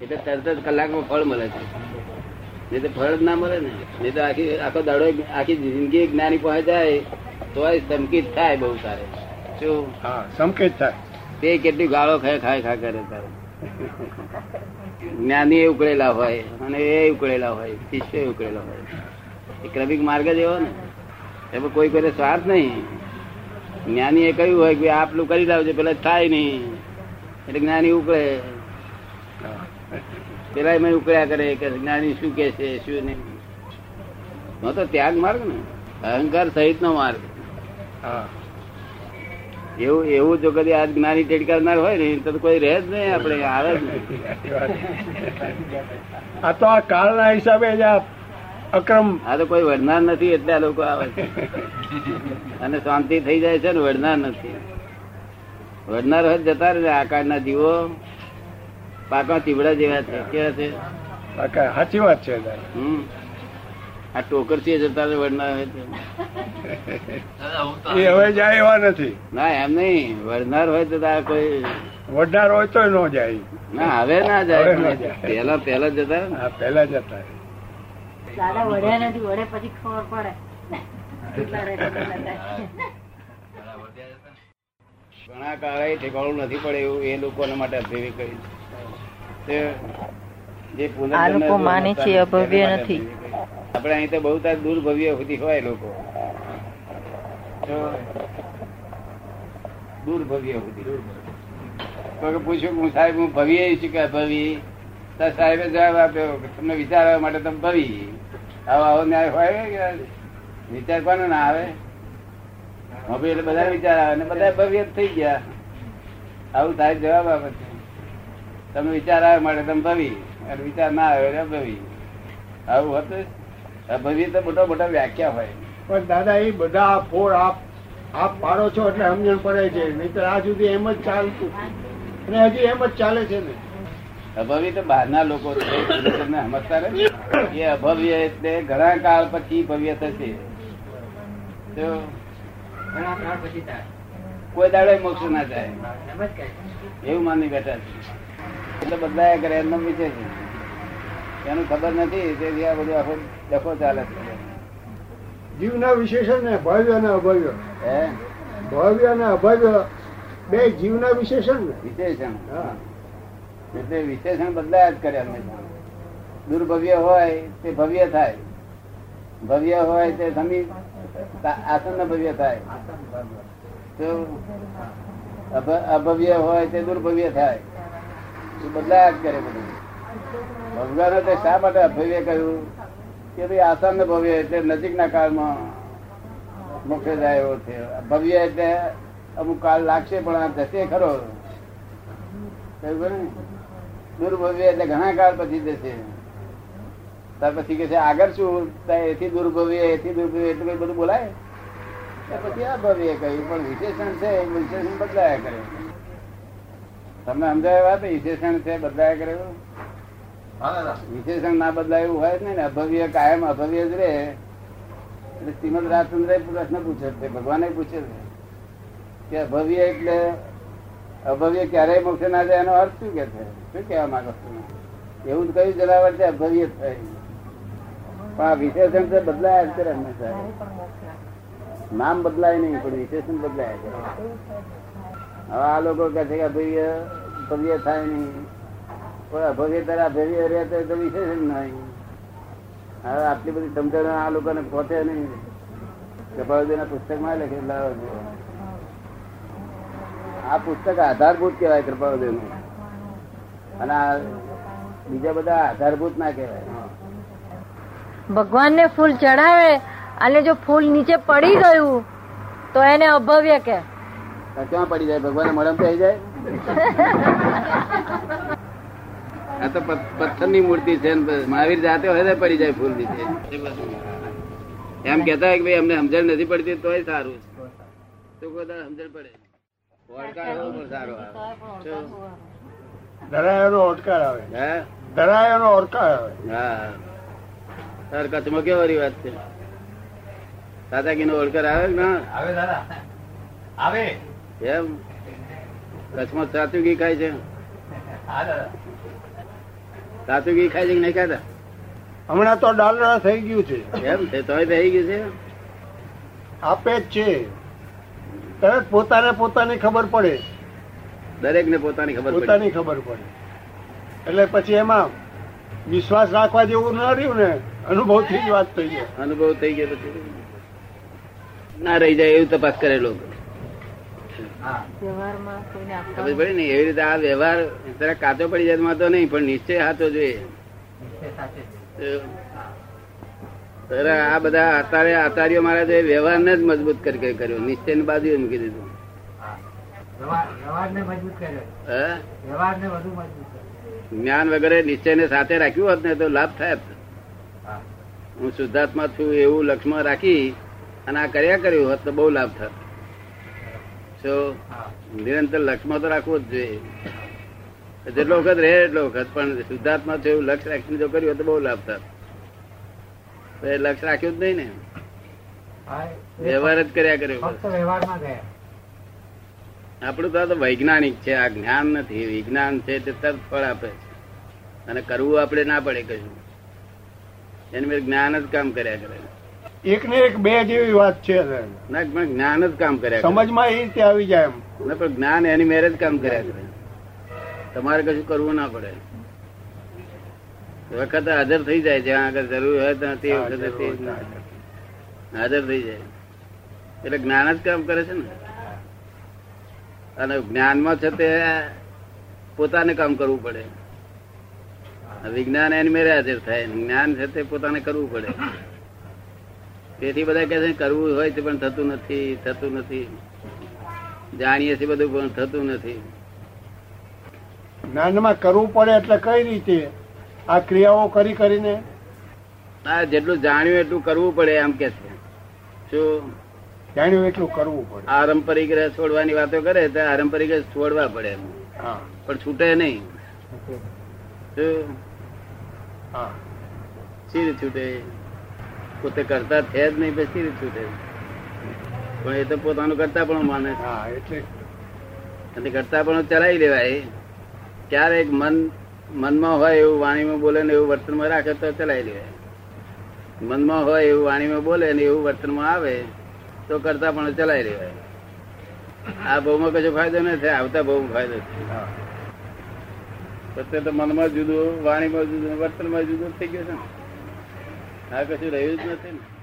એટલે તરત જ કલાકમાં ફળ મળે છે. નહીં તો ફળ જ ના મળે ને. નહીં તો આખી આખો દાડો આખી જિંદગી જ્ઞાની પહોંચે જાય તો સંકિત થાય બહુ સારે. શું? હા સંકેત થાય. તે કેટલી ગાળો ખાય ખાય ખા કરે તારે. જ્ઞાની એ ઉકળેલા હોય અને એ ઉકળેલા હોય શિષ્ય ઉકળેલા હોય. એ ક્રમિક માર્ગ જ એવો ને. એમાં કોઈ કોઈ સ્વાર્થ નહીં. જ્ઞાની એ કહ્યું હોય કે આપલું કરી લાવજો પેલા થાય નહીં. એટલે જ્ઞાની ઉકળે. પેલા એમાં ઉકળ્યા કરે કે જ્ઞાની શું કે છે શું નહીં. તો ત્યાગ માર્ગ ને. અહંકાર સહિત નો માર્ગ એવું એવું જો કદી આ જ્ઞાની ટેડ કરનાર હોય ને તો કોઈ રહે જ નહીં આપણે આવે જ નહીં. આ તો આ કાળના હિસાબે જ અક્રમ. આ તો કોઈ વડનાર નથી એટલે આ લોકો આવે. છે અને શાંતિ થઈ જાય છે ને વડનાર નથી. વડનાર હોય જતા રહે આકારના જીવો. પાકા તીવડા જેવા છે. કેવા છે? સાચી વાત છે હમ. આ ટોકર છે જતા હોય એ હવે જાય એવા નથી. ના એમ નહીં. વડનાર હોય તો આ કોઈ વડનાર હોય તો ન જાય. ના હવે ના જાય. પેલા પેલા જતા રહે ને. આ પેલા જતા દાદા નથી. વળે પછી ખબર પડે. ઘણા કાળે ઠેકાણું નથી પડે એવું એ લોકોને માટે અભિવ્યક્ત કર્યું માને છે અભવ્ય નથી. આપણે અહીં તો બહુ તાર દૂર ભવ્ય સુધી હોય લોકો. દૂર ભવ્ય સુધી પૂછ્યું હું સાહેબ હું ભવ્ય છું કે ભવી તો સાહેબે જવાબ આપ્યો કે તમને વિચારવા માટે તમે ભવી. આવો આવો ન્યાય હોય કે વિચાર કોને ના આવે? હવે એટલે બધા વિચાર આવે ને બધા ભવ્ય થઈ ગયા. આવું સાહેબ જવાબ આપે છે. તમે વિચાર આવે માટે તમે ભવી. અને વિચાર ના આવે એટલે ભવી. આવું હતું ભવી તો મોટા મોટા વ્યાખ્યા હોય. પણ દાદા એ બધા આ ફોડ આપ આપ પાડો છો એટલે સમજણ પડે છે. નહીતર આ સુધી એમ જ ચાલતું. અને હજી એમ જ ચાલે છે ને. અભવી તો બહારના લોકો છે. તમને સમજતા નથી? એ અભવ્ય એટલે ઘણા કાળ પછી ભવ્ય થશે. તો કોઈ દાડે મોક્ષ ના જાય એવું માની બેઠા છે. એટલે બદલાયા કરે એમનો વિષય છે. એનું ખબર નથી તેથી આ બધું આખો ડખો ચાલે છે. જીવના વિશેષણ ને ભવ્ય અને અભવ્ય. હે? ભવ્ય અને અભવ્ય બે જીવના વિશેષણ ને? વિશેષણ. એટલે વિશેષણ બદલાયા જ કરે હંમેશા દુર્ભવ્ય હોય તે ભવ્ય થાય. ભવ્ય હોય તે સમી આસન ભવ્ય થાય. તો અભ- અભવ્ય હોય તે દુર્ભવ્ય થાય. બદલાયા જ કરે બધું. ભગવાને તે શા માટે અભવ્ય કહ્યું કે ભાઈ આસન ભવ્ય એટલે નજીકના કાળમાં મોક્ષ જાય એવો છે. ભવ્ય એટલે અમુક કાળ લાગશે પણ આ જશે ખરો? દુર્ભવ્ય એટલે ઘણા કાળ પછી જશે. ત્યાર પછી કે છે, આગળ શું? એથી દુર્ભવ્ય એથી દુર્ભવ્ય એટલું બધું બોલાય? પછી આ ભવ્ય કહ્યું, પણ વિશેષણ છે વિશેષણ બદલાયા કરે. તમને સમજાય વાત? વિશેષણ છે બદલાય કર્યો? વિશેષણ ના બદલાય એવું હોય જ નહીં ને. અભવ્ય કાયમ અભવ્ય જ રહે. એટલે શ્રીમદ રાજચંદ્ર પ્રશ્ન પૂછે છે. ભગવાને પૂછે છે કે અભવ્ય એટલે અભવ્ય ક્યારેય મોક્ષે ના જાય એનો અર્થ શું કે છે? શું કહેવા માંગો છો એવું જ કયું જનાવર છે? અભવ્ય જ થાય. પણ આ વિશેષણ છે બદલાયા જ કરે હંમેશા. નામ બદલાય નહીં પણ વિશેષણ બદલાય કરે હવે આ લોકો કહે છે કે અભવ્ય ભવ્ય થાય નહીં. પણ અભવ્ય તારા અભવ્ય રહે તો વિશેષણ નહીં. હવે આટલી બધી સમજણ આ લોકોને પહોંચે નહીં. કપાળદેવના પુસ્તકમાં લાવો આ પુસ્તક આધારભૂત કહેવાય કૃપાળદેવનું અને બીજા બધા આધારભૂત ના કહેવાય. ભગવાનને ફૂલ ચડાવે અને જો ફૂલ નીચે પડી ગયું, તો એને અભવ્ય કે ક્યાં પડી જાય? ભગવાન મળમ થઈ જાય? આ તો પથ્થરની મૂર્તિ છે મહાવીર જાતે હોય તો પડી જાય ફૂલ નીચે એમ કેતા કે ભાઈ અમને સમજણ નથી પડતી તોય સારું તો કોઈ સમજણ પડે. આવે. શું? ધરાયાનો ઓડકાર આવે. ધરાયાનો ઓડકાર આવે. હા? કચ્છમાં કેવો વાત છે? દાદાગી નો ઓળખર આવે ના? આવે દાદા. આવે. એમ? કચ્છમાં સાચું ઘી ખાય છે? સાચું ઘી ખાય છે કે નહીં ખાતા? હમણાં તો ડાલડા થઈ ગયું છે. એમ? છે તોય થઈ ગયું છે? આપે જ છે. તરત પોતાને પોતાની ખબર પડે. દરેક ને પોતાની ખબર પોતાની ખબર પડે. એટલે પછી એમાં વિશ્વાસ રાખવા જેવું ના રહ્યું ને અનુભવથી જ વાત થઈ ગઈ અનુભવ થઈ ગયો પછી. ના રહી જાય એવું તપાસ વ્યવહારમાં કોઈને ખબર પડી ને એવી રીતે આ વ્યવહાર જરા કાચો પડી જાય તો નહીં પણ નિશ્ચય હાથો જોઈએ. નિશ્ચય આ બધા આચાર્ય આચાર્યો મારા જે વ્યવહારને જ મજબૂત કરી કરી કર્યો. નિશ્ચયની બાજુ મૂકી દીધું. વ્યવહાર જ્ઞાન વગેરે નિશ્ચયને સાથે રાખ્યું હોત ને તો લાભ થાય હું. શુદ્ધાત્મા છું એવું લક્ષ્મણ રાખી અને આ કર્યા કર્યું હોત તો બહુ લાભ થાત. જો નિરંતર લક્ષમાં તો રાખવો જ જોઈએ. જેટલો વખત રહે એટલો વખત પણ શુદ્ધાત્મા છે એવું લક્ષ્ય રાખીને જો કર્યું તો બહુ લાભ થાય તો એ લક્ષ્ય રાખ્યું જ નહીં ને. વ્યવહાર જ કર્યા કર્યો આપણું તો આ તો વૈજ્ઞાનિક છે આ જ્ઞાન નથી. વિજ્ઞાન છે તે તરત ફળ આપે છે. અને કરવું આપણે ના પડે કશું. એની મેં જ્ઞાન જ કામ કર્યા કરે. એક ને એક બે જેવી વાત છે ના પણ જ્ઞાન જ કામ કર્યા સમજમાં એ રીતે આવી જાય એમ. પણ જ્ઞાન એની મેરે જ કામ કર્યા કરે. તમારે કશું કરવું ના પડે. વખત હાજર થઈ જાય જ્યાં આગળ જરૂર હોય ત્યાં તે વખતે. હાજર થઈ જાય. એટલે જ્ઞાન જ કામ કરે છે ને. અને જ્ઞાનમાં છે તે પોતાને કામ કરવું પડે. વિજ્ઞાન એની મેરે હાજર થાય. જ્ઞાન છે તે પોતાને કરવું પડે. તેથી બધા કહે છે કરવું હોય તો પણ થતું નથી થતું નથી. જાણીએ છીએ બધું પણ થતું નથી. જ્ઞાનમાં કરવું પડે એટલે કઈ રીતે? આ ક્રિયાઓ કરી કરીને? આ જેટલું જાણ્યું એટલું કરવું પડે એમ કે છે. શું? જાણ્યું એટલું કરવું પડે. આરંપરિક રસ છોડવાની વાતો કરે તો આરંપરિક રસ છોડવા પડે એમ. હા. પણ છૂટે નહીં. શું? છૂટે? પોતે કરતા છે જ નહીં પછી રીતે પણ એ તો પોતાનું કરતા પણ માને છે. અને કરતા પણ ચલાવી લેવાય. ક્યારેક મન મનમાં હોય એવું વાણીમાં બોલે ને એવું વર્તનમાં રાખે તો ચલાવી લેવાય. મનમાં હોય એવું વાણીમાં બોલે ને એવું વર્તનમાં આવે તો કરતા પણ ચલાવી લેવાય. આ બહુમાં કશો ફાયદો નથી આવતા બહુ ફાયદો છે. હા. અત્યારે તો મનમાં જુદું વાણીમાં જુદું વર્તનમાં જુદું થઈ ગયું છે ને. આ કશું રહ્યું જ નથી ને.